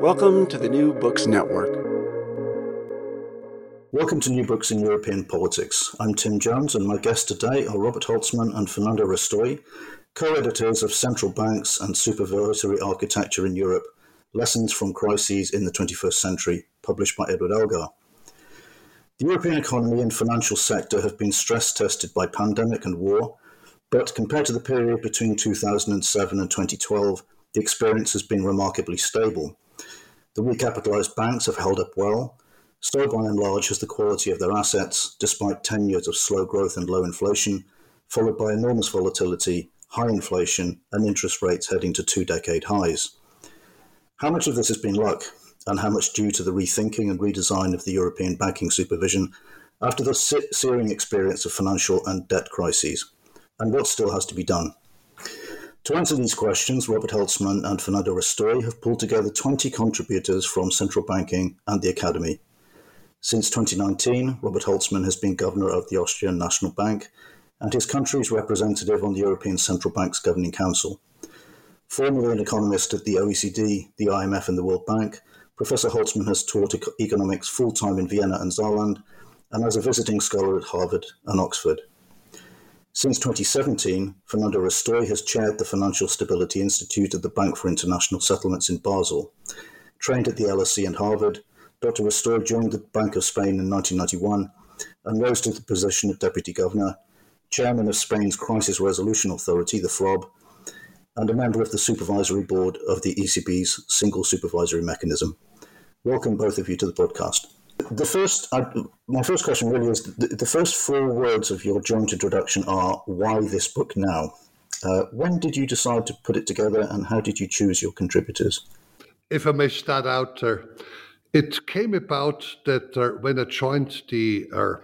Welcome to the New Books Network. Welcome to New Books in European Politics. I'm Tim Jones, and my guests today are Robert Holzmann and Fernando Restoy, co editors of Central Banks and Supervisory Architecture in Europe Lessons from Crises in the 21st Century, published by Edward Elgar. The European economy and financial sector have been stress tested by pandemic and war, but compared to the period between 2007 and 2012, the experience has been remarkably stable. The recapitalized banks have held up well. So, by and large, has the quality of their assets, despite 10 years of slow growth and low inflation, followed by enormous volatility, high inflation, and interest rates heading to two decade highs. How much of this has been luck, and how much due to the rethinking and redesign of the European banking supervision after the searing experience of financial and debt crises? And what still has to be done? To answer these questions, Robert Holzmann and Fernando Restoy have pulled together 20 contributors from central banking and the academy. Since 2019, Robert Holzmann has been governor of the Austrian National Bank and his country's representative on the European Central Bank's Governing Council. Formerly an economist at the OECD, the IMF, and the World Bank, Professor Holzmann has taught economics full time in Vienna and Saarland and as a visiting scholar at Harvard and Oxford. Since 2017, Fernando Restoy has chaired the Financial Stability Institute at the Bank for International Settlements in Basel. Trained at the LSE and Harvard, Dr. Restoy joined the Bank of Spain in 1991 and rose to the position of Deputy Governor, Chairman of Spain's Crisis Resolution Authority, the FROB, and a member of the Supervisory Board of the ECB's Single Supervisory Mechanism. Welcome, both of you, to the podcast. The first, I, my first question really is the, the, first four words of your joint introduction are why this book now? Uh, when did you decide to put it together and how did you choose your contributors? If I may start out, uh, it came about that uh, when I joined the uh,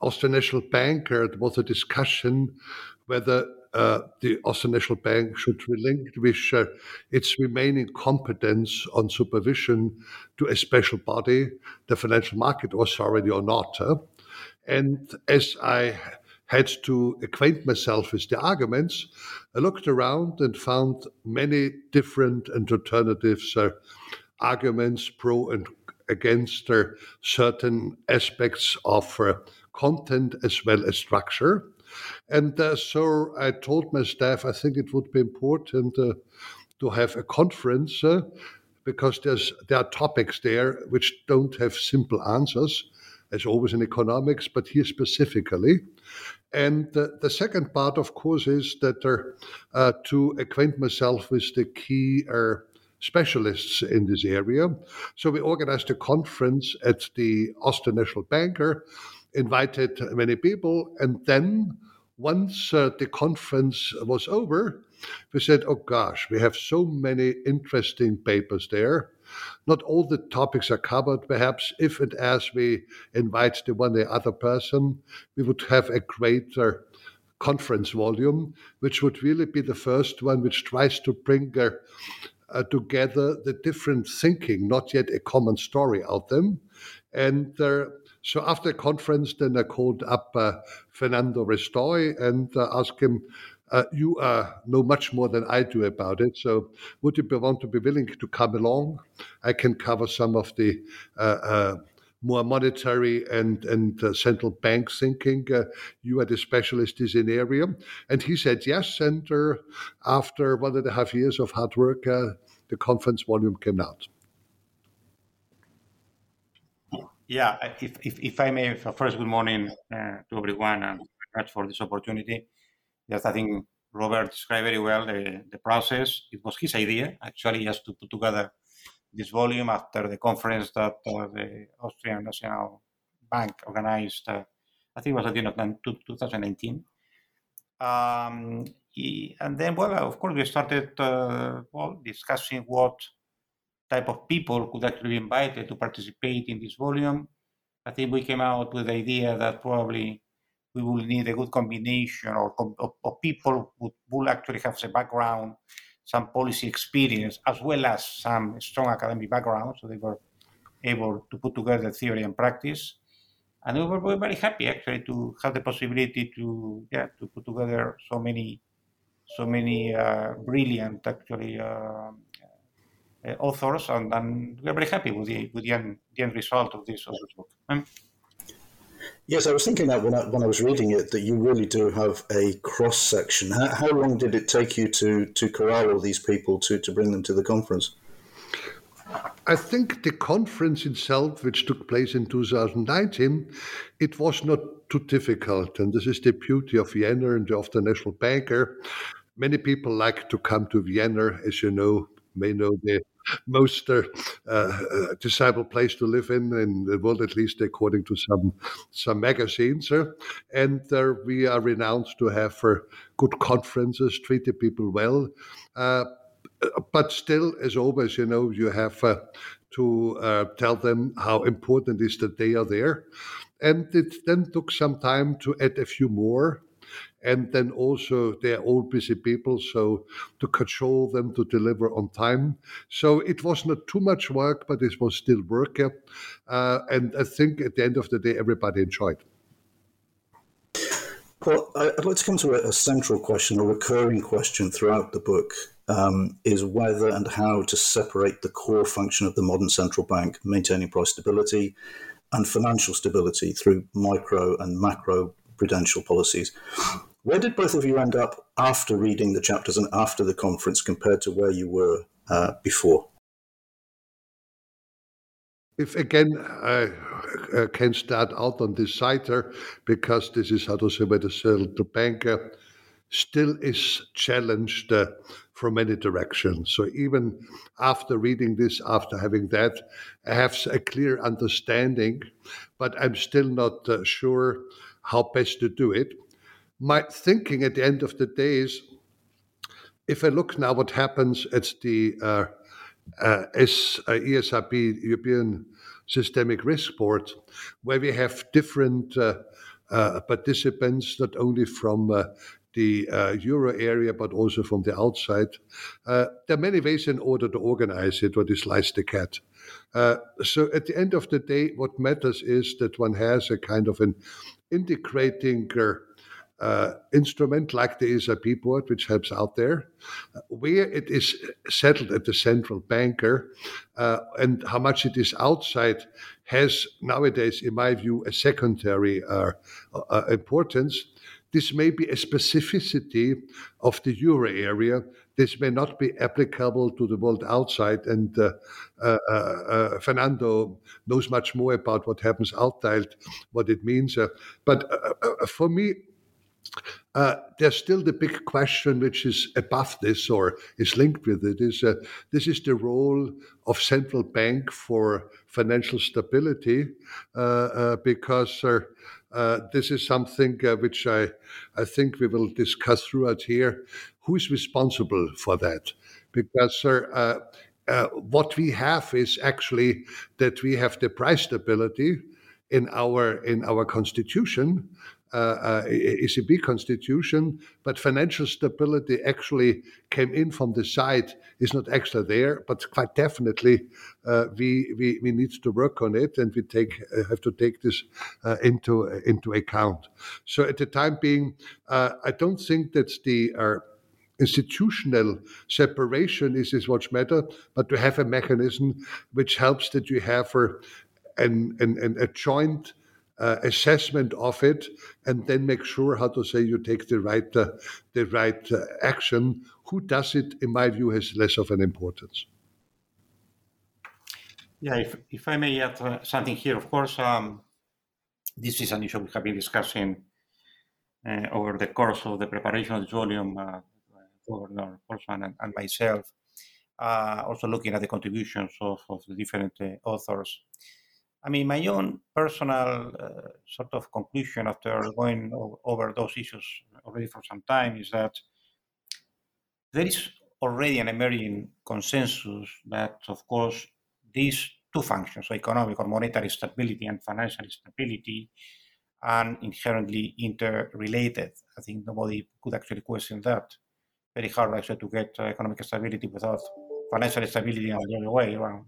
Austrian National Bank, uh, there was a discussion whether uh, the Austrian National Bank should relinquish uh, its remaining competence on supervision to a special body, the Financial Market Authority or not. And as I had to acquaint myself with the arguments, I looked around and found many different and alternatives, uh, arguments pro and against uh, certain aspects of uh, content as well as structure. And uh, so I told my staff, I think it would be important uh, to have a conference uh, because there's there are topics there which don't have simple answers, as always in economics, but here specifically. And the second part, of course, is that uh, to acquaint myself with the key uh, specialists in this area. So we organized a conference at the Austrian National Banker, invited many people, and then once uh, the conference was over, we said, oh gosh, we have so many interesting papers there. Not all the topics are covered. Perhaps if and as we invite the one or other person, we would have a greater conference volume, which would really be the first one which tries to bring uh, uh, together the different thinking, not yet a common story out them. And uh, So after the conference, then I called up uh, Fernando Restoy and uh, asked him, uh, you uh, know much more than I do about it. So, would you be, want to be willing to come along? I can cover some of the uh, uh more monetary and and uh, central bank thinking. Uh, you are the specialist in area, and he said yes. And after one and a half years of hard work, the conference volume came out. Yeah, if, if, if I may, first, good morning uh, to everyone and thanks for this opportunity. Yes, I think Robert described very well the, the process. It was his idea, actually, just to put together this volume after the conference that uh, the Austrian National Bank organized, uh, I think it was at the end of 2019. Um, and then, well, of course, we started uh, well discussing what type of people could actually be invited to participate in this volume. I think we came out with the idea that probably we will need a good combination of, of, of people who will actually have the background, some policy experience, as well as some strong academic background. So they were able to put together theory and practice. And we were, very happy actually to have the possibility to yeah to put together so many so many uh, brilliant actually uh, authors, and, and, we're very happy with the with the end, the end result of this, of this book. Um, Yes, I was thinking that when I, when I was reading it, that you really do have a cross section. How, how long did it take you to to corral all these people to to bring them to the conference? I think the conference itself, which took place in 2019, it was not too difficult, and this is the beauty of Vienna and of the National Banker. Many people like to come to Vienna, as you know, may know the most uh, uh, desirable place to live in in the world, at least according to some some magazines. Uh, and we are renowned to have good conferences, treat the people well. but still, as always, you know, you have to uh, tell them how important it is that they are there. And it then took some time to add a few more and then also they're all busy people, so to control them to deliver on time. So it was not too much work, but it was still work. Uh, and I think at the end of the day, everybody enjoyed. Well, I'd like to come to a, central question, a recurring question throughout the book, um, is whether and how to separate the core function of the modern central bank, maintaining price stability, and financial stability through micro and macro prudential policies. Where did both of you end up after reading the chapters and after the conference compared to where you were uh, before? If again, I uh, can start out on this citer because this is how to say where the central banker still is challenged uh, from many directions. So even after reading this, after having that, I have a clear understanding, but I'm still not uh, sure how best to do it my thinking at the end of the day is if I look now what happens at the uh, uh, S, uh, ESRB, European Systemic Risk Board, where we have different uh, uh, participants, not only from uh, the euro area, but also from the outside. there are many ways in order to organize it, or to slice the cat. so at the end of the day, what matters is that one has a kind of an integrating uh, instrument like the ESRB board, which helps out there, uh, where it is settled at the central banker uh, and how much it is outside has nowadays, in my view, a secondary uh, uh, importance. This may be a specificity of the euro area. This may not be applicable to the world outside. And uh, Fernando knows much more about what happens outside, what it means. but for me, uh, there's still the big question, which is above this or is linked with it, is uh, this is the role of central bank for financial stability, uh, uh because uh, this is something uh, which I, I think we will discuss throughout here. Who is responsible for that? Because what we have is actually that we have the price stability in our in our constitution, uh, uh, ECB constitution, but financial stability actually came in from the side. is not actually there, but quite definitely uh, we, we we need to work on it, and we take uh, have to take this uh, into into account. So at the time being, uh, I don't think that the institutional separation is, is what's matter, but to have a mechanism which helps that you have a, an, an, a joint uh, assessment of it, and then make sure how to say you take the right uh, the right uh, action. Who does it, in my view, has less of an importance. Yeah, if, if I may add uh, something here, of course, um, this is an issue we have been discussing uh, over the course of the preparation of the volume uh, Governor Holzmann and, and myself, uh, also looking at the contributions of, of the different authors. I mean, my own personal uh, sort of conclusion after going over those issues already for some time is that there is already an emerging consensus that, of course, these two functions, so economic or monetary stability and financial stability, are inherently interrelated. I think nobody could actually question that very hard actually to get uh, economic stability without financial stability and the other way around.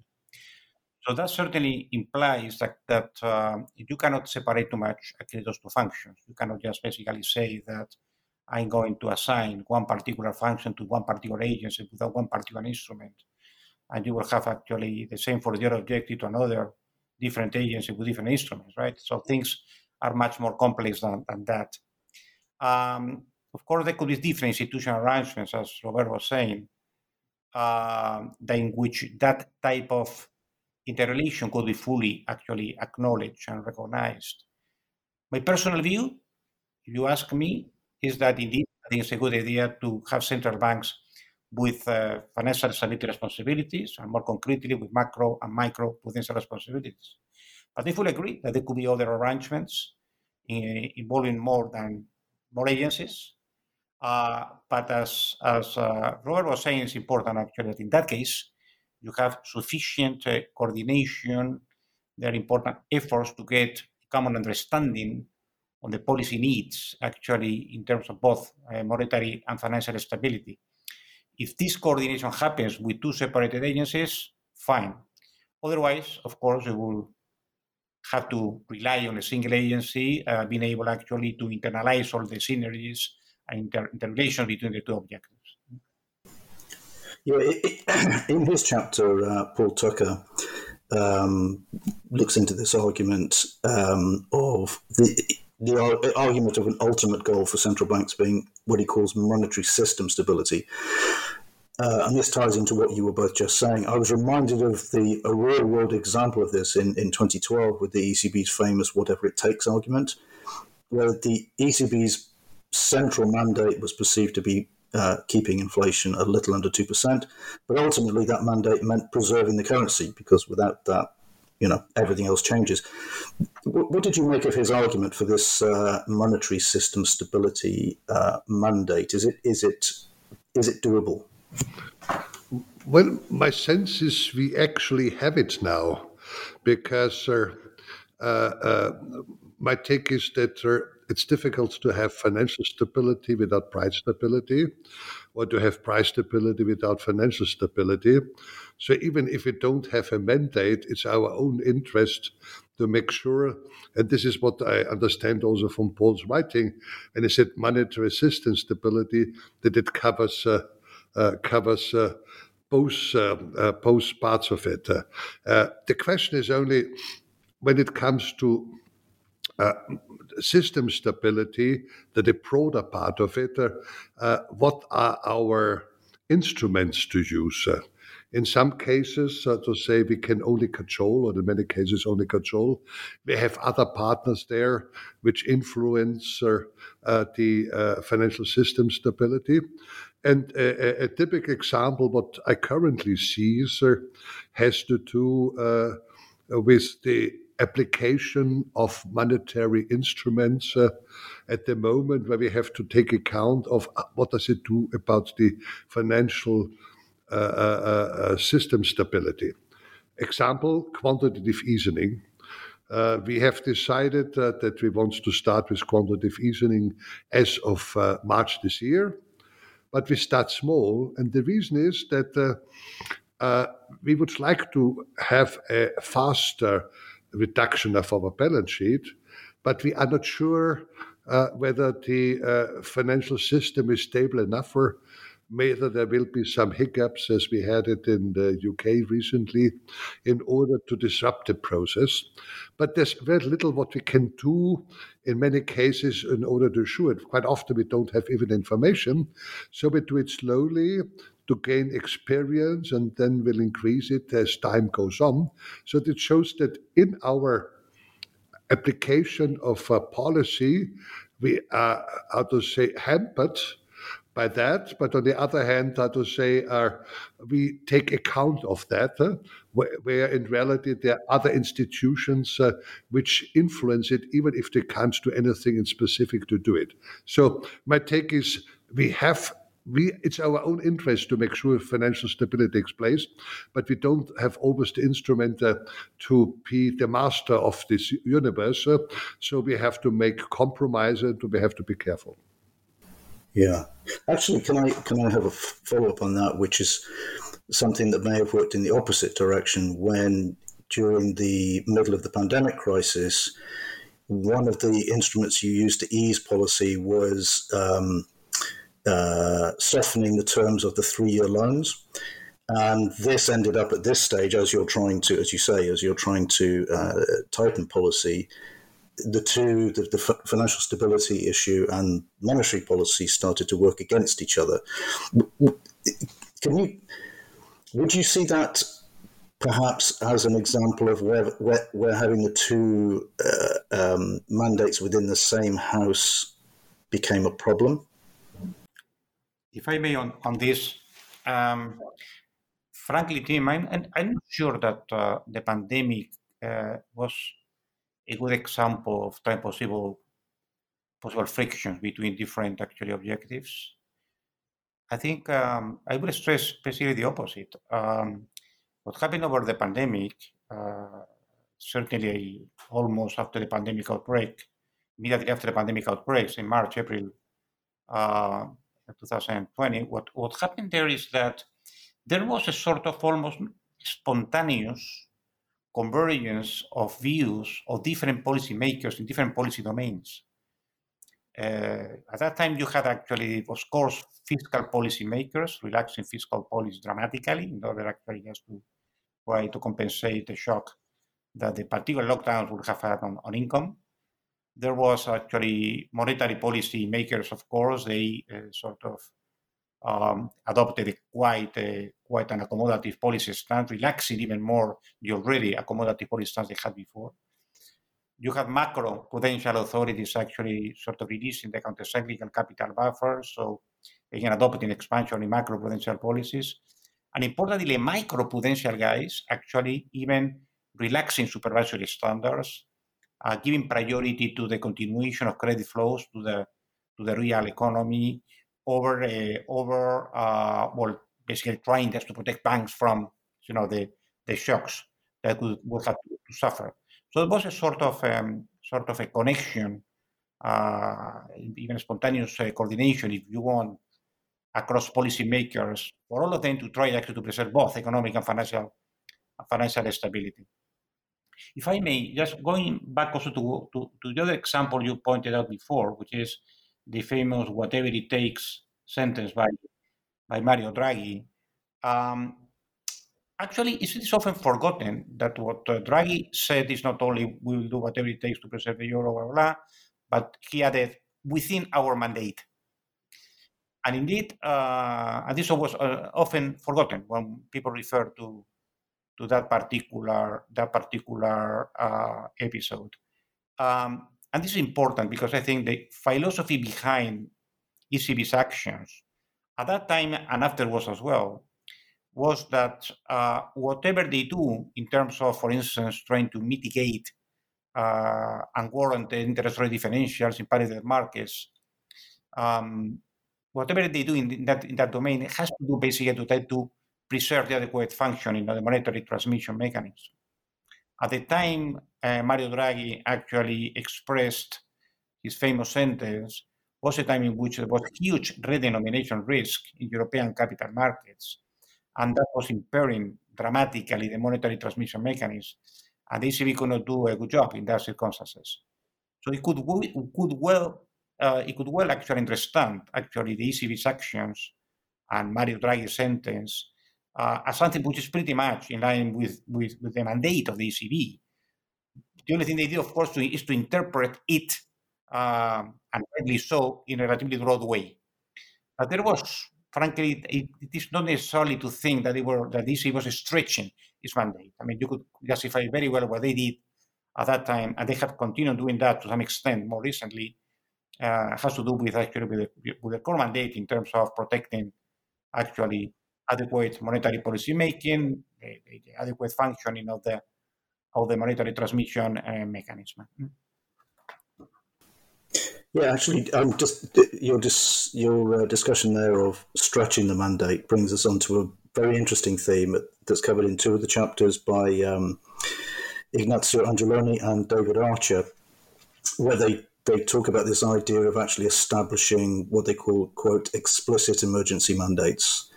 So that certainly implies that, that uh, you cannot separate too much actually those two functions. You cannot just basically say that I'm going to assign one particular function to one particular agency without one particular instrument. And you will have actually the same for the other objective to another different agency with different instruments, right? So things are much more complex than, than that. Um, of course, there could be different institutional arrangements, as Robert was saying, uh, in which that type of interrelation could be fully actually acknowledged and recognized. My personal view, if you ask me, is that indeed I think it's a good idea to have central banks with uh, financial stability responsibilities and more concretely with macro and micro prudential responsibilities. But I fully agree that there could be other arrangements in, involving more than more agencies uh, but as, as uh, Robert was saying, it's important actually that in that case, you have sufficient uh, coordination. There are important efforts to get common understanding on the policy needs, actually, in terms of both uh, monetary and financial stability. If this coordination happens with two separated agencies, fine. Otherwise, of course, we will have to rely on a single agency, uh, being able actually to internalize all the synergies inter- interrelation between the two objectives. Yeah, in his chapter, uh, Paul Tucker um, looks into this argument um, of the the argument of an ultimate goal for central banks being what he calls monetary system stability. Uh, and this ties into what you were both just saying. I was reminded of the a real world example of this in, in 2012 with the ECB's famous whatever it takes argument, where the ECB's central mandate was perceived to be uh, keeping inflation a little under 2%. But ultimately, that mandate meant preserving the currency because without that, you know, everything else changes. What, what did you make of his argument for this uh, monetary system stability uh, mandate? Is it is it is it doable? Well, my sense is we actually have it now, because uh, uh, my take is that it's difficult to have financial stability without price stability, or to have price stability without financial stability. So even if we don't have a mandate, it's our own interest to make sure, and this is what I understand also from Paul's writing, and he said monetary system stability, that it covers uh, uh, covers uh, both uh, uh, both parts of it. Uh, the question is only when it comes to uh, system stability, the, broader part of it, uh, uh, what are our instruments to use? Uh, in some cases, uh, to say we can only control, or in many cases only control. We have other partners there which influence uh, uh, the financial system stability. And a, a, typical example, what I currently see, is, has to do with the application of monetary instruments uh, at the moment where we have to take account of uh, what does it do about the financial uh, uh, uh system stability. Example, quantitative easing. Uh, we have decided uh, that we want to start with quantitative easing as of uh, March this year, but we start small. And the reason is that uh, uh, we would like to have a faster reduction of our balance sheet, but we are not sure uh, whether the financial system is stable enough or whether there will be some hiccups as we had it in the UK recently in order to disrupt the process. But there's very little what we can do in many cases in order to assure it. Quite often we don't have even information, so we do it slowly to gain experience and then we'll increase it as time goes on. So it shows that in our application of a policy, we are, how to say, hampered by that. But on the other hand, how to say, uh, we take account of that, uh, where, where, in reality there are other institutions uh, which influence it, even if they can't do anything in specific to do it. So my take is we have we, it's our own interest to make sure financial stability takes place, but we don't have always the instrument uh, to be the master of this universe. Uh, so we have to make compromises and we have to be careful. Yeah, actually, can I can I have a follow up on that, which is something that may have worked in the opposite direction when during the middle of the pandemic crisis, one of the instruments you used to ease policy was um, uh, softening the terms of the three year loans. And this ended up at this stage, as you're trying to, as you say, as you're trying to uh, tighten policy, the two, the, the, financial stability issue and monetary policy started to work against each other. Can you, would you see that perhaps as an example of where, where, where having the two uh, um, mandates within the same house became a problem? If I may, on, on this, um, frankly, Tim, I'm, I'm not sure that uh, the pandemic uh, was a good example of time possible possible frictions between different actually objectives. I think um, I will stress basically the opposite. Um, what happened over the pandemic, uh, certainly almost after the pandemic outbreak, immediately after the pandemic outbreaks in March, April uh, 2020, what, what happened there is that there was a sort of almost spontaneous convergence of views of different policymakers in different policy domains. Uh, at that time, you had actually, of course, fiscal policymakers relaxing fiscal policy dramatically in order actually just to try to compensate the shock that the particular lockdowns would have had on, on income. There was actually monetary policy makers, of course, they uh, sort of um, adopted quite, a, quite an accommodative policy stance, relaxing even more the already accommodative policy stance they had before. You have macro prudential authorities actually sort of releasing the countercyclical capital buffer, so again adopting expansionary macro prudential policies. And importantly, micro prudential guys actually even relaxing supervisory standards, uh, giving priority to the continuation of credit flows to the to the real economy, over uh, over uh, well basically trying just to protect banks from you know the the shocks that would, would have to, suffer. So it was a sort of um, sort of a connection, uh, even spontaneous uh, coordination, if you want, across policymakers for all of them to try actually to preserve both economic and financial financial stability. If I may, just going back also to, to, to the other example you pointed out before, which is the famous "whatever it takes" sentence by by Mario Draghi. Um, actually, it is often forgotten that what uh, Draghi said is not only we will do whatever it takes to preserve the euro, blah, blah, blah, but he added within our mandate. And indeed, uh, and this was uh, often forgotten when people refer to to that particular that particular uh, episode. Um, and this is important because I think the philosophy behind ECB's actions at that time and afterwards as well was that uh, whatever they do in terms of, for instance, trying to mitigate uh, unwarranted interest rate differentials in parallel markets, um, whatever they do in, that in that domain has to do basically to try to preserve the adequate functioning of the monetary transmission mechanism. At the time, uh, Mario Draghi actually expressed his famous sentence was a time in which there was huge redenomination risk in European capital markets, and that was impairing dramatically the monetary transmission mechanism, and the ECB could not do a good job in those circumstances. So it could, could well uh, it could well actually understand actually the ECB's actions and Mario Draghi's sentence uh, as something which is pretty much in line with, with, with the mandate of the ECB. The only thing they do, of course, to, is to interpret it, um, and rightly so, in a relatively broad way. But there was, frankly, it, it is not necessarily to think that they were that the ECB was stretching its mandate. I mean, you could justify very well what they did at that time, and they have continued doing that to some extent more recently. Uh, has to do with actually with the, with the core mandate in terms of protecting actually adequate monetary policy making, the, the adequate functioning of the of the monetary transmission uh, mechanism. Yeah, actually, um, just your dis- your uh, discussion there of stretching the mandate brings us on to a very interesting theme that's covered in two of the chapters by um, Ignazio Angeloni and David Archer, where they they talk about this idea of actually establishing what they call quote explicit emergency mandates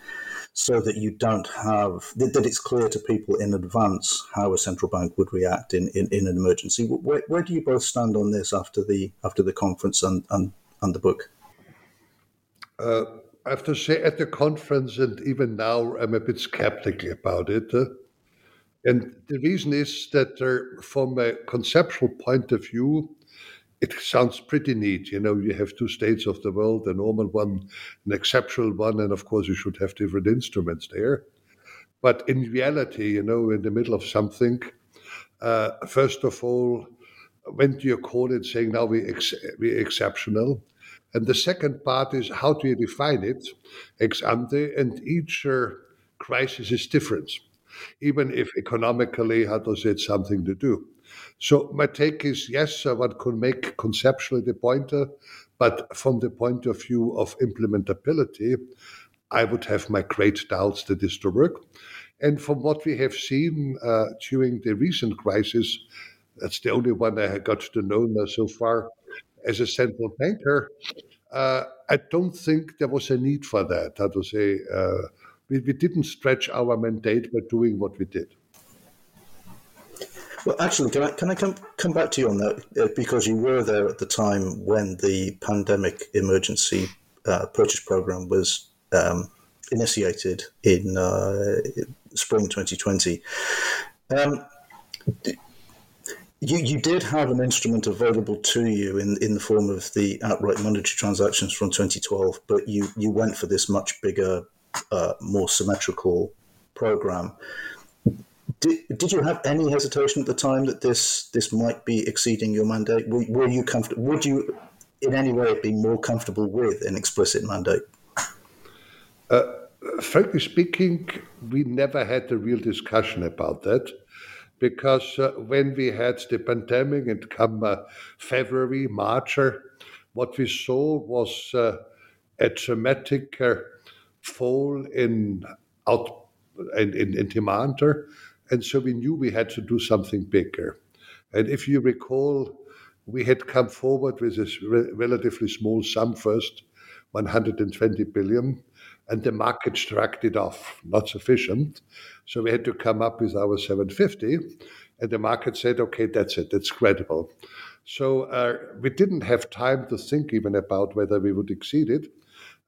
so that you don't have that it's clear to people in advance how a central bank would react in, in, in an emergency. Where, where do you both stand on this after the after the conference and and, and the book? Uh, I have to say, at the conference and even now, I'm a bit skeptical about it. Uh, and the reason is that, uh, from a conceptual point of view, it sounds pretty neat. You know, you have two states of the world, a normal one, an exceptional one, and of course, you should have different instruments there. But in reality, you know, in the middle of something, uh, first of all, when do you call it saying now we ex- we exceptional? And the second part is how do you define it ex ante? And each uh, crisis is different, even if economically, how does it something to do? So my take is yes, uh, one could make conceptually the pointer, but from the point of view of implementability, I would have my great doubts that this will work. And from what we have seen uh, during the recent crisis, that's the only one I have got to know so far as a central banker. Uh, I don't think there was a need for that. How to say, uh, we, we didn't stretch our mandate by doing what we did. Well, actually, can I can I come come back to you on that uh, because you were there at the time when the pandemic emergency uh, purchase program was um, initiated in uh, spring 2020. Um, you, you did have an instrument available to you in, in the form of the outright monetary transactions from 2012, but you, you went for this much bigger, uh, more symmetrical program. Did, did you have any hesitation at the time that this this might be exceeding your mandate? Were, were you comfortable? Would you, in any way, be more comfortable with an explicit mandate? Uh, frankly speaking, we never had a real discussion about that because uh, when we had the pandemic and come uh, February, March, uh, what we saw was uh, a dramatic uh, fall in out in, in, in demand and so we knew we had to do something bigger. And if you recall, we had come forward with a re- relatively small sum first, 120 billion, and the market shrugged it off, not sufficient. So we had to come up with our 750, and the market said, okay, that's it, that's credible. So uh, we didn't have time to think even about whether we would exceed it.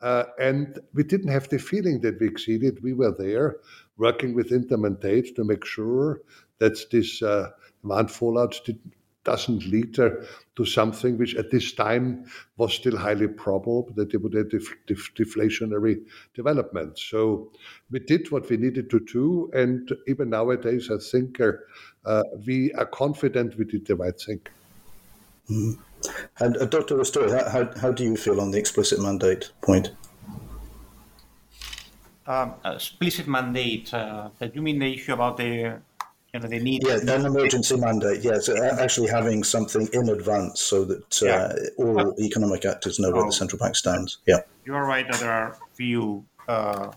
Uh, and we didn't have the feeling that we exceeded. We were there working with Intermandate to make sure that this uh, demand fallout did, doesn't lead uh, to something which at this time was still highly probable that it would have def- def- deflationary development. So we did what we needed to do, and even nowadays, I think uh, uh we are confident we did the right thing. Mm. And uh, Dr. Restoy, how, how, how do you feel on the explicit mandate point? Um, explicit mandate. Uh, that you mean the issue about the you know the need? Yeah, an emergency mandate. Yes, yeah, actually having something in advance so that uh, yeah. all economic actors know where the central bank stands. Yeah, you are right that there are few uh,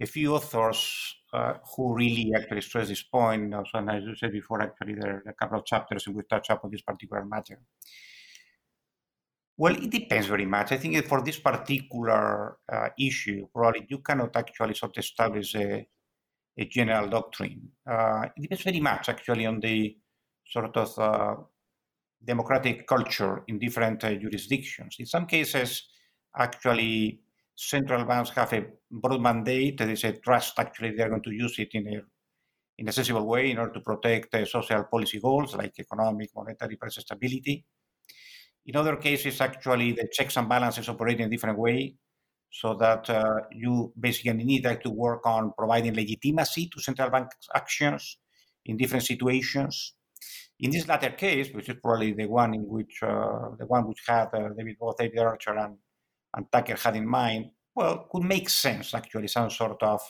a few authors uh, who really actually stress this point. Also, and as you said before, actually, there are a couple of chapters in which touch up on this particular matter. Well, it depends very much. I think for this particular uh, issue, probably you cannot actually sort of establish a, a general doctrine. Uh, it depends very much, actually, on the sort of uh, democratic culture in different uh, jurisdictions. In some cases, actually, central banks have a broad mandate. There is a trust, actually, they're going to use it in a in a sensible way in order to protect uh, social policy goals like economic, monetary, price stability. In other cases, actually, the checks and balances operate in a different way, so that uh, you basically need to work on providing legitimacy to central bank actions in different situations. In this latter case, which is probably the one in which uh, the one which had uh, David both David Archer and, and Tucker had in mind, well, could make sense actually some sort of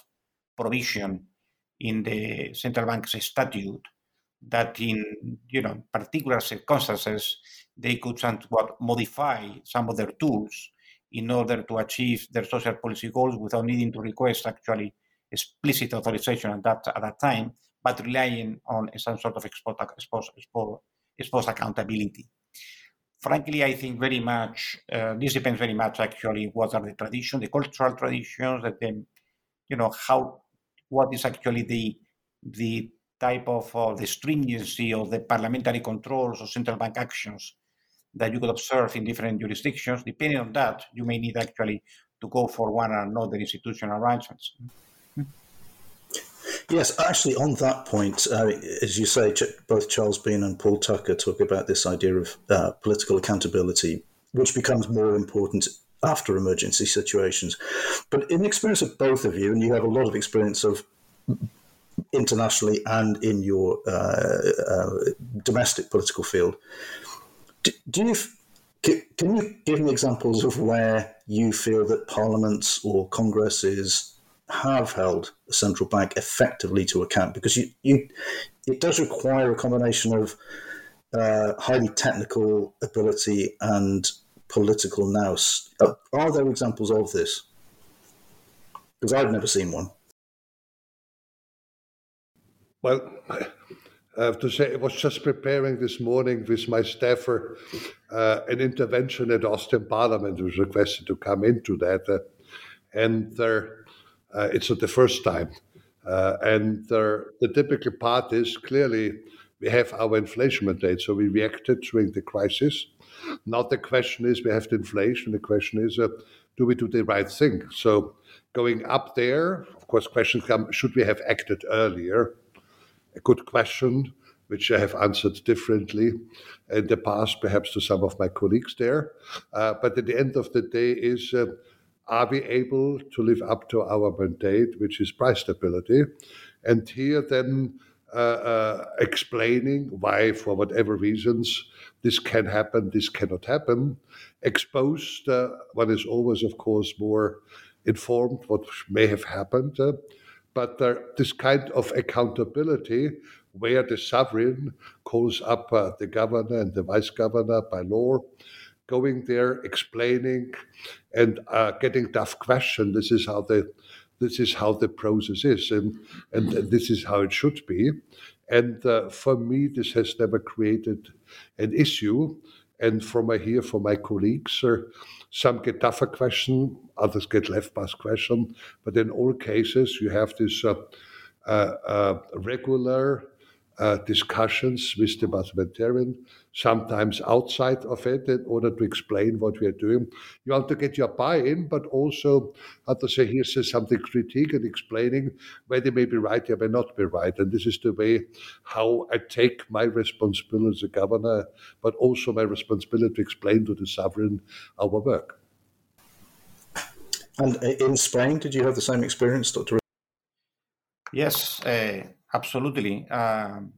provision in the central bank's statute that in you know particular circumstances they could somewhat modify some of their tools in order to achieve their social policy goals without needing to request actually explicit authorization at that at that time but relying on some sort of ex post, exposed, ex post accountability. Frankly, I think very much uh, this depends very much actually what are the traditions, the cultural traditions, that then you know how what is actually the the type of uh, the stringency of the parliamentary controls or central bank actions that you could observe in different jurisdictions. Depending on that, you may need actually to go for one or another institutional arrangements. Yes, actually, on that point, uh, as you say, both Charles Bean and Paul Tucker talk about this idea of uh, political accountability, which becomes more important after emergency situations. But in the experience of both of you, and you have a lot of experience of internationally and in your uh, uh domestic political field, do, do you can you give me examples of where you feel that parliaments or congresses have held a central bank effectively to account because you, you it does require a combination of uh, highly technical ability and political nous. Are there examples of this? Because I've never seen one. Well, I have to say, I was just preparing this morning with my staffer uh, an intervention at Austrian Parliament, was requested to come into that. Uh, and there uh, it's not the first time. Uh, and the typical part is clearly we have our inflation mandate, so we reacted during the crisis. Now the question is, we have the inflation. The question is, uh, do we do the right thing? So going up there, of course, questions come: Should we have acted earlier? A good question, which I have answered differently in the past, perhaps to some of my colleagues there. Uh, but at the end of the day, is uh, are we able to live up to our mandate, which is price stability? And here then uh, uh, explaining why, for whatever reasons, this can happen, this cannot happen. Ex post, uh, one is always, of course, more informed what may have happened. But this kind of accountability, where the sovereign calls up uh, the governor and the vice governor by law, going there, explaining, and uh, getting tough questions. This is how the this is how the process is, and and this is how it should be. And uh, for me, this has never created an issue. And from hear from my colleagues, uh, some get tougher question, others get left pass question. But in all cases, you have this uh, uh, uh regular uh, discussions with the parliamentarian, sometimes outside of it, in order to explain what we are doing. You want to get your buy-in, but also how to say here here's something critique and explaining where they may be right, they may not be right. And this is the way how I take my responsibility as a governor, but also my responsibility to explain to the sovereign our work. And in Spain, did you have the same experience, Dr. Yes, uh, Absolutely. Um,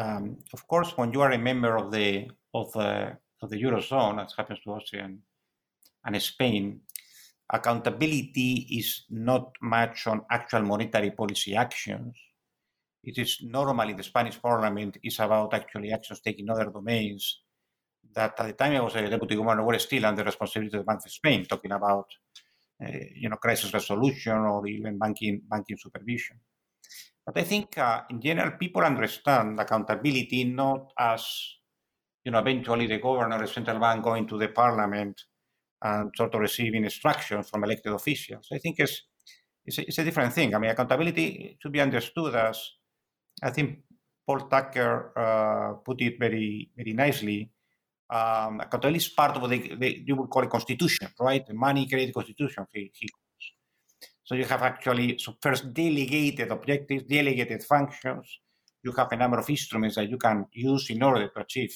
um, of course, when you are a member of the of the of the eurozone, as happens to Austria and, and Spain, accountability is not much on actual monetary policy actions. It is normally the Spanish parliament is about actually actions taken in other domains that at the time I was a deputy governor were still under responsibility of the Bank of Spain, talking about you know, crisis resolution or even banking banking supervision. But I think, uh, in general, people understand accountability not as, you know, eventually the governor, the central bank going to the parliament and sort of receiving instructions from elected officials. I think it's it's a, it's a different thing. I mean, accountability should be understood as, I think Paul Tucker uh, put it very very nicely. Um, accountability is part of the, the you would call it constitution, right? The money created constitution. He, he so you have actually so first delegated objectives, delegated functions. You have a number of instruments that you can use in order to achieve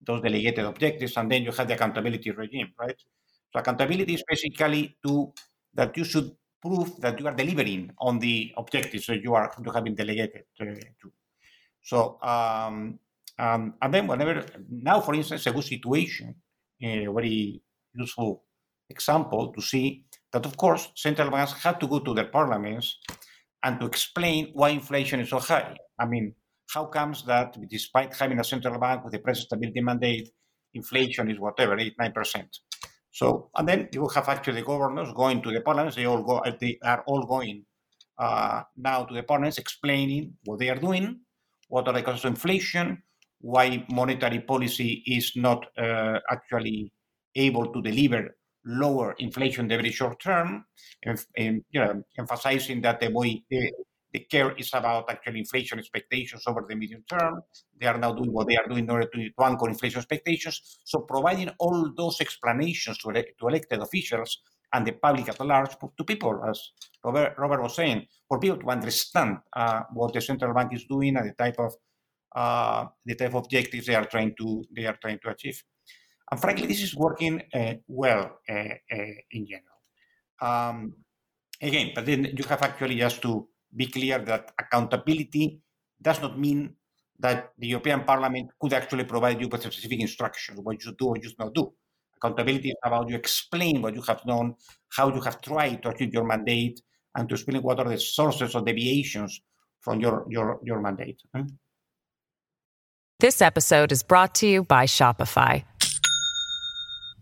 those delegated objectives, and then you have the accountability regime, right? So accountability is basically to that you should prove that you are delivering on the objectives that you are you have been delegated uh, to. So um, um, and then whenever now, for instance, a good situation, a very useful example to see that, of course, central banks have to go to their parliaments and to explain why inflation is so high. I mean, how comes that despite having a central bank with a price stability mandate, inflation is whatever, 8 9%. So, and then you have actually the governors going to the parliaments. They all go, they are all going uh, now to the parliaments explaining what they are doing, what are the causes of inflation, why monetary policy is not uh, actually able to deliver lower inflation in the very short term, and, and you know, emphasizing that the way the, the care is about actual inflation expectations over the medium term. They are now doing what they are doing in order to, to anchor inflation expectations. So providing all those explanations to, to elected officials and the public at large to people, as Robert, Robert was saying, for people to understand uh, what the central bank is doing and the type of uh, the type of objectives they are trying to they are trying to achieve. And frankly, this is working uh, well uh, uh, in general. Um, again, but then you have actually just to be clear that accountability does not mean that the European Parliament could actually provide you with specific instructions, what you do or you should not do. Accountability is about you explain what you have done, how you have tried to achieve your mandate, and to explain what are the sources of deviations from your, your, your mandate. This episode is brought to you by Shopify.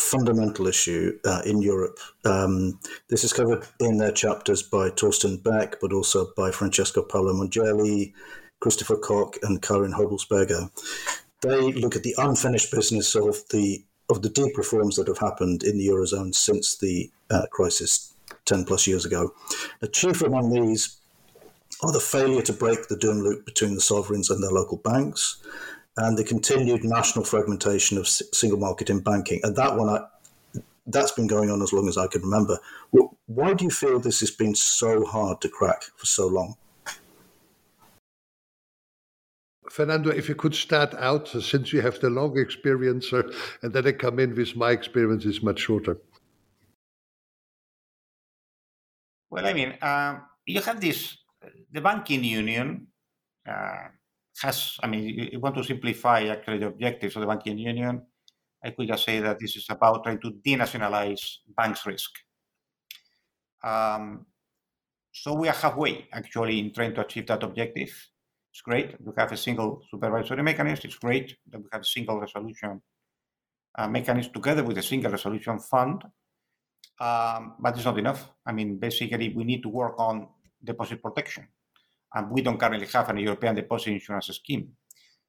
fundamental issue uh, in Europe. Um, this is covered in their chapters by Thorsten Beck, but also by Francesco Paolo Mongelli, Christoffer Kok, and Karin Hobelsberger. They look at the unfinished business of the of the deep reforms that have happened in the eurozone since the uh, crisis ten plus years ago. The chief among these are the failure to break the doom loop between the sovereigns and their local banks, and the continued national fragmentation of single market in banking. And that one, I, that's been going on as long as I can remember. Why do you feel this has been so hard to crack for so long? Fernando, if you could start out, since you have the long experience, uh, and then I come in with my experience is much shorter. Well, I mean, um, you have this, the banking union uh, has, I mean, you, you want to simplify actually the objectives of the banking union. I could just say that this is about trying to denationalize banks' risk. Um, so we are halfway actually in trying to achieve that objective. It's great. We have a single supervisory mechanism. It's great that we have a single resolution uh, mechanism together with a single resolution fund. Um, but it's not enough. I mean, basically, we need to work on deposit protection and we don't currently have an European deposit insurance scheme.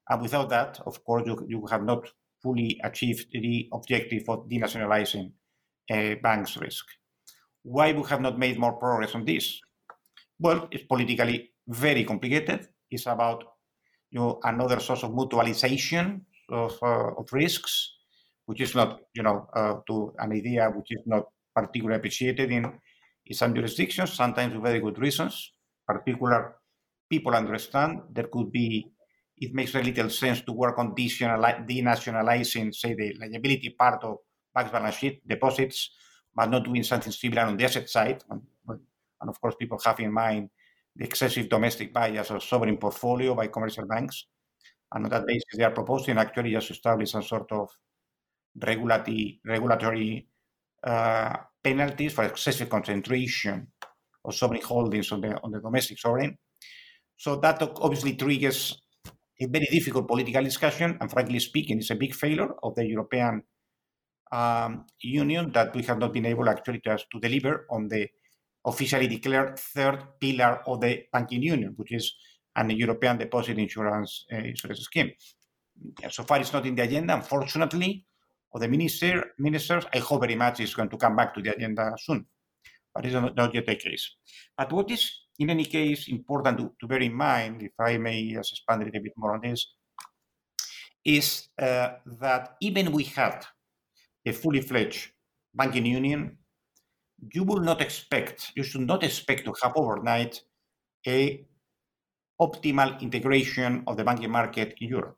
And without that, of course, you, you have not fully achieved the objective of denationalizing uh, banks' risk. Why we have not made more progress on this? Well, it's politically very complicated. It's about you know, another source of mutualization of, uh, of risks, which is not, you know, uh, to an idea which is not particularly appreciated in, in some jurisdictions, sometimes with very good reasons, particular people understand there could be it makes very little sense to work on denationalizing, say, the liability part of bank's balance sheet deposits, but not doing something similar on the asset side. And of course, people have in mind the excessive domestic bias of sovereign portfolio by commercial banks. And on that basis, they are proposing actually just to establish some sort of regulatory, regulatory uh, penalties for excessive concentration of sovereign holdings on the, on the domestic sovereign. So that obviously triggers a very difficult political discussion, and frankly speaking, it's a big failure of the European um, Union that we have not been able actually to, to deliver on the officially declared third pillar of the banking union, which is an European deposit insurance, uh, insurance scheme. So far, it's not in the agenda, unfortunately, of the minister, ministers. I hope very much it's going to come back to the agenda soon, but it's not, not yet the case. But what is, in any case, important to, to, bear in mind, if I may just expand a little bit more on this, is uh, that even we had a fully fledged banking union, you will not expect, you should not expect to have overnight a optimal integration of the banking market in Europe.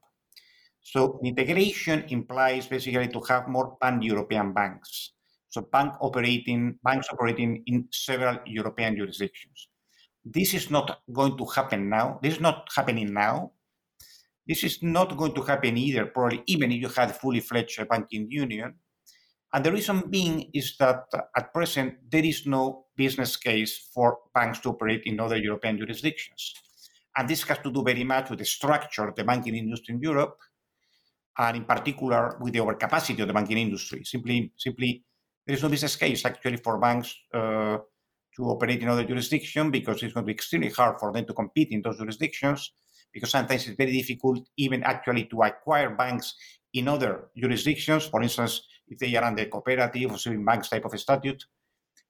So integration implies basically to have more pan-European banks. So bank operating, banks operating in several European jurisdictions. This is not going to happen now. This is not happening now. This is not going to happen either, probably even if you had fully fledged banking union. And the reason being is that uh, at present, there is no business case for banks to operate in other European jurisdictions. And this has to do very much with the structure of the banking industry in Europe, and in particular with the overcapacity of the banking industry. Simply, simply, there is no business case actually for banks uh, to operate in other jurisdictions because it's going to be extremely hard for them to compete in those jurisdictions because sometimes it's very difficult even actually to acquire banks in other jurisdictions. For instance, if they are under cooperative or saving banks type of statute.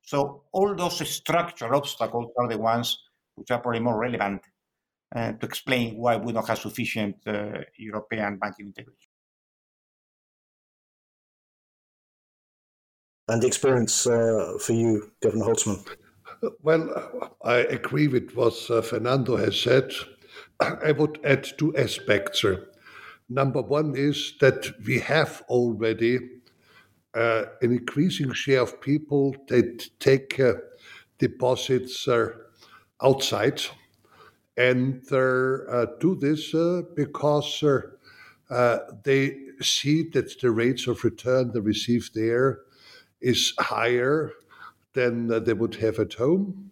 So all those structural obstacles are the ones which are probably more relevant uh, to explain why we don't have sufficient uh, European banking integration. And the experience uh, for you, Governor Holzmann? Well, I agree with what uh, Fernando has said. I would add two aspects. Number one is that we have already uh, an increasing share of people that take uh, deposits uh, outside and uh, do this uh, because uh, they see that the rates of return they receive there is higher than they would have at home.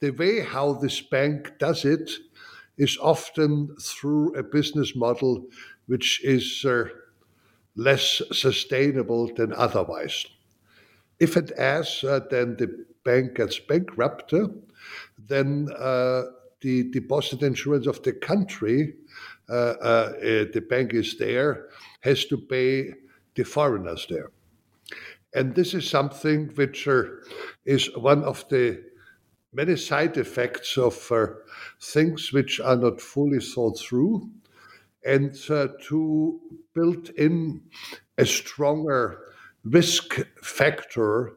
The way how this bank does it is often through a business model which is less sustainable than otherwise. If it as, uh, then the bank gets bankrupt, uh, then uh, the deposit insurance of the country, uh, uh, the bank is there, has to pay the foreigners there. And this is something which is one of the many side effects of things which are not fully thought through and uh, to build in a stronger risk factor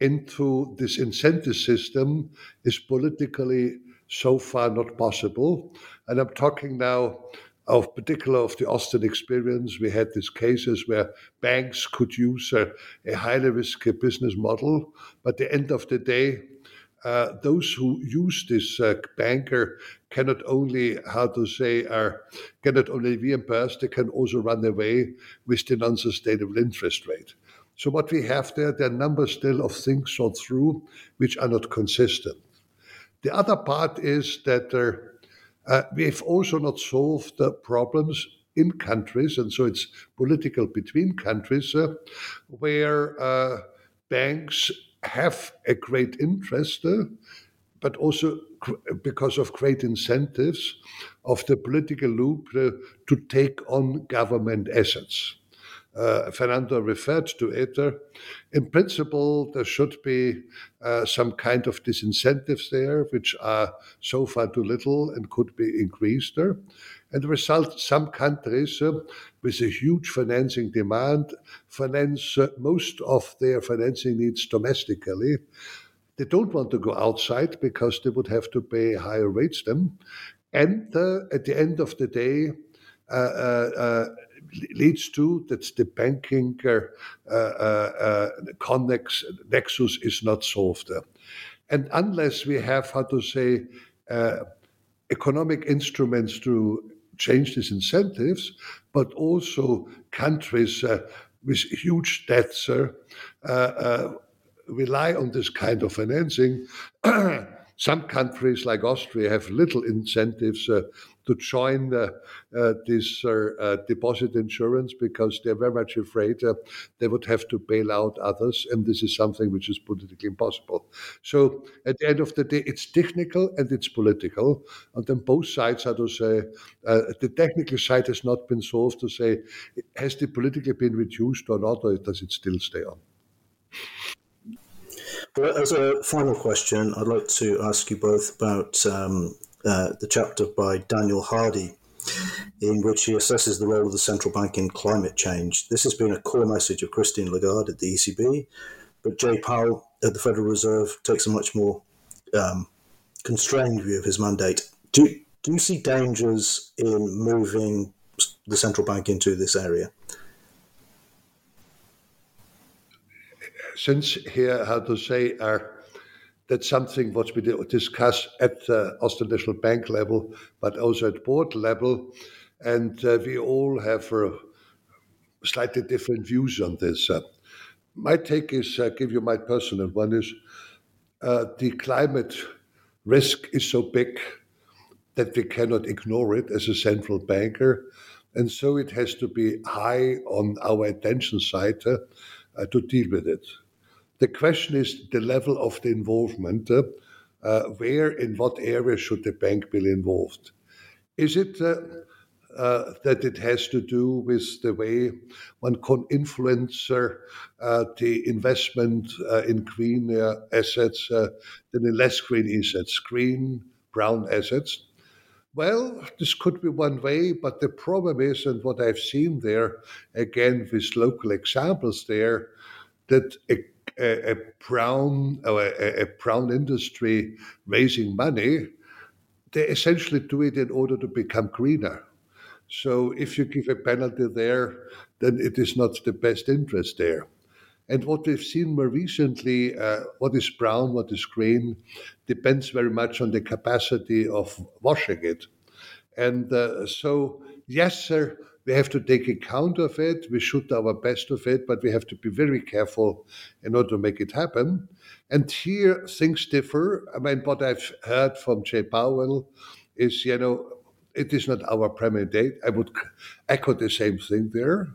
into this incentive system is politically so far not possible. And I'm talking now of particular of the Austrian experience. We had these cases where banks could use a, a highly risky business model, but at the end of the day, uh, those who use this uh, banker cannot only, how to say, are cannot only reimburse, they can also run away with the non-sustainable interest rate. So what we have there, there are numbers still of things thought through which are not consistent. The other part is that there. uh, uh, we've also not solved the problems in countries, and so it's political between countries, uh, where uh, banks have a great interest, uh, but also because of great incentives of the political loop uh, to take on government assets. Uh, Fernando referred to it. Uh, in principle, there should be uh, some kind of disincentives there, which are so far too little and could be increased. There. And the result, some countries uh, with a huge financing demand finance uh, most of their financing needs domestically. They don't want to go outside because they would have to pay higher rates then. And uh, at the end of the day, uh, uh, uh, leads to that the banking connex, nexus is not solved. And unless we have, how to say, uh, economic instruments to change these incentives, but also countries uh, with huge debts uh, uh, rely on this kind of financing. Some countries like Austria have little incentives uh, to join uh, uh, this uh, deposit insurance because they're very much afraid they would have to bail out others, and this is something which is politically impossible. So at the end of the day, it's technical and it's political, and then both sides are to say the technical side has not been solved. To say has the politically been reduced or not, or does it still stay on? Well, As a final question, I'd like to ask you both about um, uh, the chapter by Daniel Hardy, in which he assesses the role of the central bank in climate change. This has been a core message of Christine Lagarde at the ECB, but Jay Powell at the Federal Reserve takes a much more um, constrained view of his mandate. Do, do you see dangers in moving the central bank into this area? since here, how to say, are that's something what we discuss at the Austrian National Bank level, but also at board level. And uh, we all have uh, slightly different views on this. Uh, my take is, uh, give you my personal one, is uh, the climate risk is so big that we cannot ignore it as a central banker. And so it has to be high on our attention side uh, to deal with it. The question is the level of the involvement. Uh, uh, where, in what area should the bank be involved? Is it uh, uh that it has to do with the way one can influence uh, uh, the investment in green assets than in less green assets, green, brown assets? Well, this could be one way, but the problem is, and what I've seen there, again with local examples there, that a a, brown or a, a brown industry raising money, they essentially do it in order to become greener. So if you give a penalty there, then it is not the best interest there. And what we've seen more recently, uh, what is brown, what is green, depends very much on the capacity of washing it. And uh, so, yes, sir, we have to take account of it. We should do our best of it, but we have to be very careful in order to make it happen. And here things differ. I mean, what I've heard from Jay Powell is, you know, it is not our primary date. I would echo the same thing there.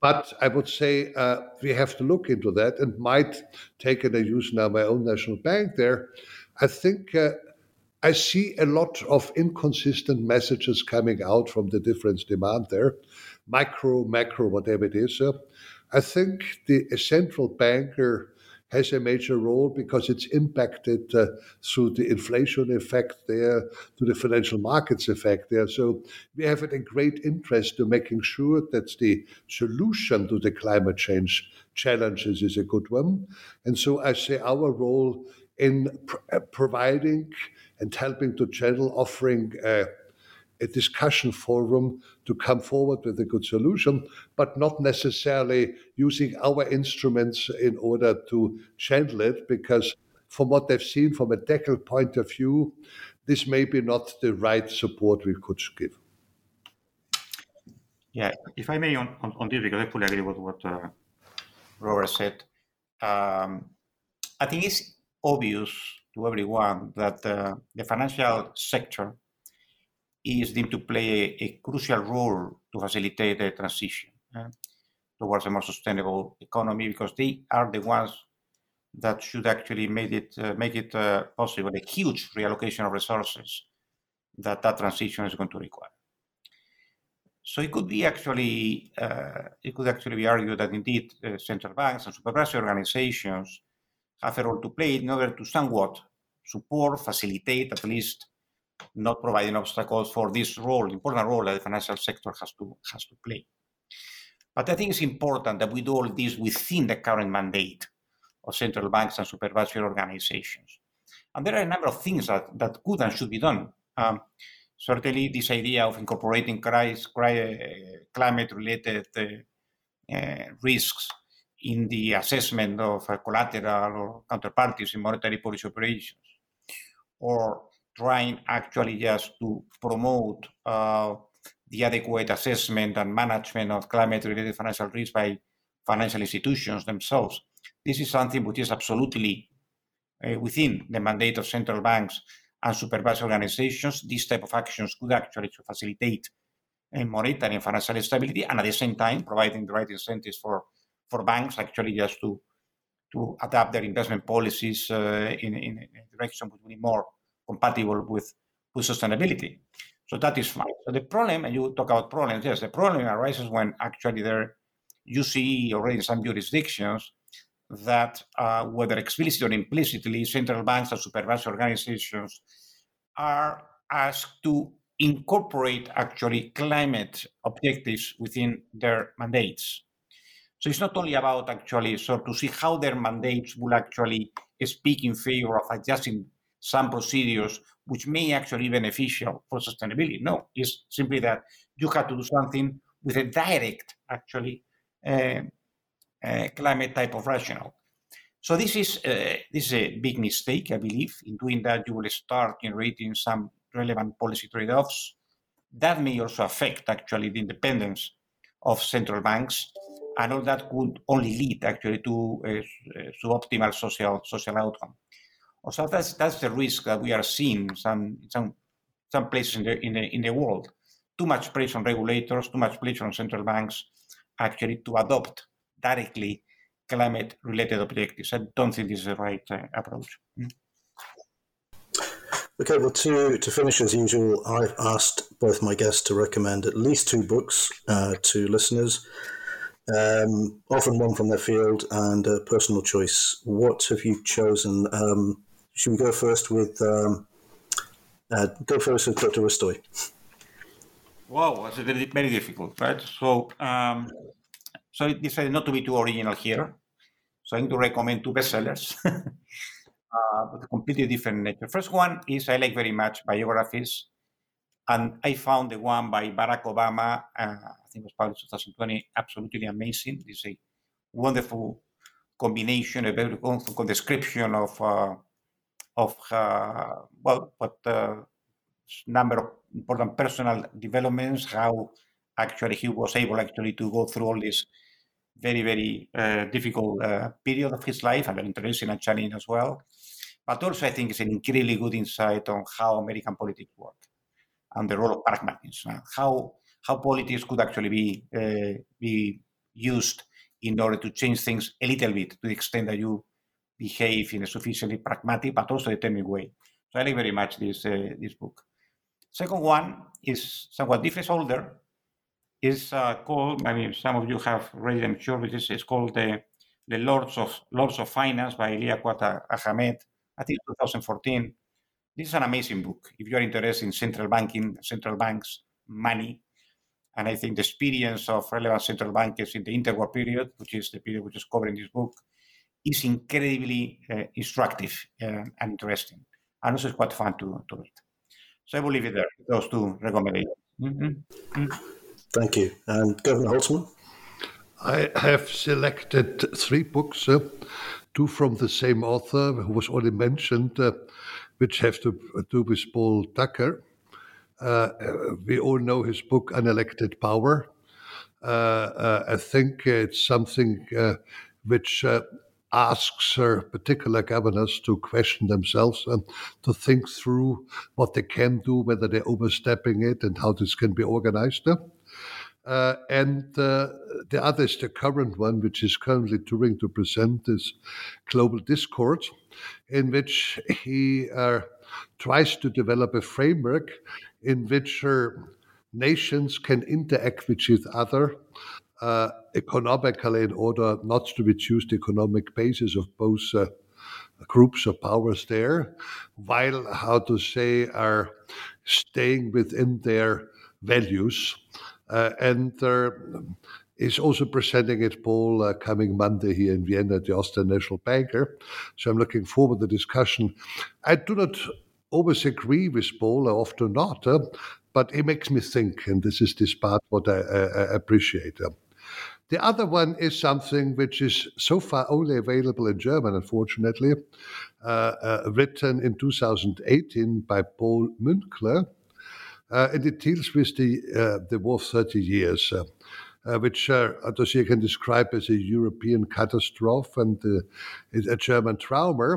But I would say uh, we have to look into that and might take, and I use now my own national bank there. I think uh, I see a lot of inconsistent messages coming out from the different demand there, micro, macro, whatever it is. I think the central banker has a major role because it's impacted uh, through the inflation effect there, to the financial markets effect there. So we have a great interest to making sure that the solution to the climate change challenges is a good one. And so I say our role in pr- providing and helping to channel, offering a, a discussion forum to come forward with a good solution, but not necessarily using our instruments in order to channel it, because from what they've seen from a technical point of view, this may be not the right support we could give. Yeah, if I may on, on, on this, because I fully agree with what uh, Robert said. Um, I think it's obvious to everyone that uh, the financial sector is deemed to play a, a crucial role to facilitate the transition uh, towards a more sustainable economy because they are the ones that should actually make it uh, make it uh, possible a huge reallocation of resources that that transition is going to require. So it could be actually uh, it could actually be argued that indeed uh, central banks and supervisory organizations have a role to play in order to somewhat support, facilitate, at least not providing obstacles for this role, important role that the financial sector has to has to play. But I think it's important that we do all this within the current mandate of central banks and supervisory organizations. And there are a number of things that, that could and should be done. Um, certainly, this idea of incorporating climate-related uh, uh, risks in the assessment of collateral or counterparties in monetary policy operations, or trying actually just to promote uh, the adequate assessment and management of climate-related financial risk by financial institutions themselves. This is something which is absolutely uh, within the mandate of central banks and supervisory organizations. These type of actions could actually facilitate uh, monetary and financial stability, and at the same time providing the right incentives for for banks actually just to to adapt their investment policies uh, in, in, a direction which will be more compatible with, with sustainability. So that is fine. So the problem, and you talk about problems, yes, the problem arises when actually there you see already in some jurisdictions that uh, whether explicitly or implicitly, central banks and supervisory organizations are asked to incorporate actually climate objectives within their mandates. So it's not only about actually so to see how their mandates will actually speak in favor of adjusting some procedures which may actually be beneficial for sustainability. No, it's simply that you have to do something with a direct, actually, uh, uh, climate type of rationale. So this is uh, this is a big mistake, I believe. In doing that, you will start generating some relevant policy trade-offs. That may also affect actually the independence of central banks and all that could only lead actually to a, suboptimal social social outcome. So that's that's the risk that we are seeing some some some places in the in the in the world. Too much pressure on regulators, too much pressure on central banks, actually to adopt directly climate-related objectives. I don't think this is the right uh, approach. Mm. Okay, well, to, to finish as usual, I've asked both my guests to recommend at least two books uh, to listeners um, often one from their field and a personal choice. What have you chosen? Um, should we go first with um, uh, go first with Dr. Restoy? Wow, that's very, very difficult, right? So, um, so I decided not to be too original here. So I'm going to recommend two bestsellers, uh, but completely different nature. First one is I like very much biographies, and I found the one by Barack Obama. Uh, think was published 2020, absolutely amazing. Is a wonderful combination, a very wonderful description of uh, of uh, well, what uh, number of important personal developments, how actually he was able actually to go through all this very very uh, difficult uh, period of his life, and very interesting and challenging as well. But also, I think it's an incredibly good insight on how American politics work and the role of pragmatism, how how politics could actually be uh, be used in order to change things a little bit to the extent that you behave in a sufficiently pragmatic but also determined way. So I like very much this uh, this book. Second one is somewhat different, older. Is uh, called. I mean, some of you have read it, I'm sure. Which is it's called the the Lords of Lords of Finance by Liaquat Ahamed. I think 2014. This is an amazing book. If you are interested in central banking, central banks, money, and I think the experience of relevant central bankers in the interwar period, which is the period which is covered in this book, is incredibly uh, instructive uh, and interesting. And also it's quite fun to, to read. So I will leave it there, those two recommendations. Mm-hmm. Mm-hmm. Thank you. And Governor Holzmann? I have selected three books, uh, two from the same author who was already mentioned, uh, which have to do with Paul Tucker. Uh, we all know his book, Unelected Power. Uh, uh, I think it's something which asks particular governors to question themselves and to think through what they can do, whether they're overstepping it, and how this can be organized. Uh, and uh, the other is the current one, which is currently touring to present this Global Discord, in which he uh, tries to develop a framework in which nations can interact with each other uh, economically in order not to reduce the economic basis of both uh, groups of powers there, while, how to say, are staying within their values. Uh, and there is also presenting it, Paul, uh, coming Monday here in Vienna at the Austrian National Banker. So I'm looking forward to the discussion. I do not always agree with Paul, I often not, uh, but it makes me think, and this is this part what I, I, I appreciate. Uh. The other one is something which is so far only available in German, unfortunately, uh, uh, written in 2018 by Paul Münkler. Uh, and it deals with the, the War of 30 Years. Uh, which uh, can describe as a European catastrophe and uh, a German trauma.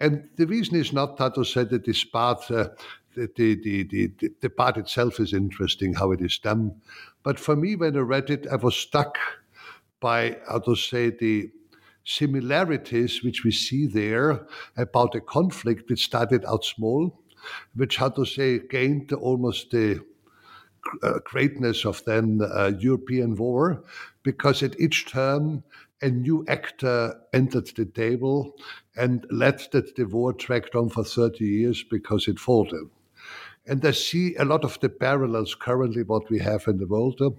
And the reason is not that to say that this part, uh, the, the, the, the, part itself is interesting, how it is done. But for me, when I read it, I was struck by, how to say, the similarities which we see there about a conflict which started out small, which, how to say, gained almost the uh, greatness of then uh, European war, because at each turn a new actor entered the table and led that the war dragged on for 30 years because it faltered. And I see a lot of the parallels currently what we have in the world. Uh,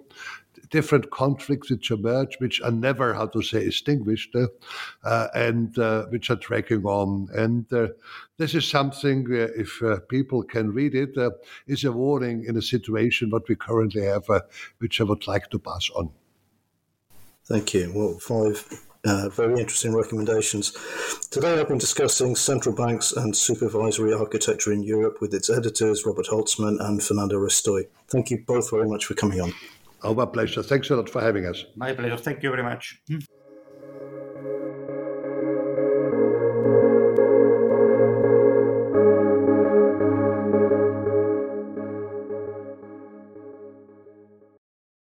different conflicts which emerge, which are never, how to say, extinguished, uh, and uh, which are dragging on. And uh, this is something, if uh, people can read it, uh, is a warning in a situation what we currently have, which I would like to pass on. Thank you. Well, five uh, very interesting recommendations. Today I've been discussing central banks and supervisory architecture in Europe with its editors, Robert Holzmann and Fernando Restoy. Thank you both very much for coming on. Our pleasure. Thanks a lot for having us. My pleasure. Thank you very much.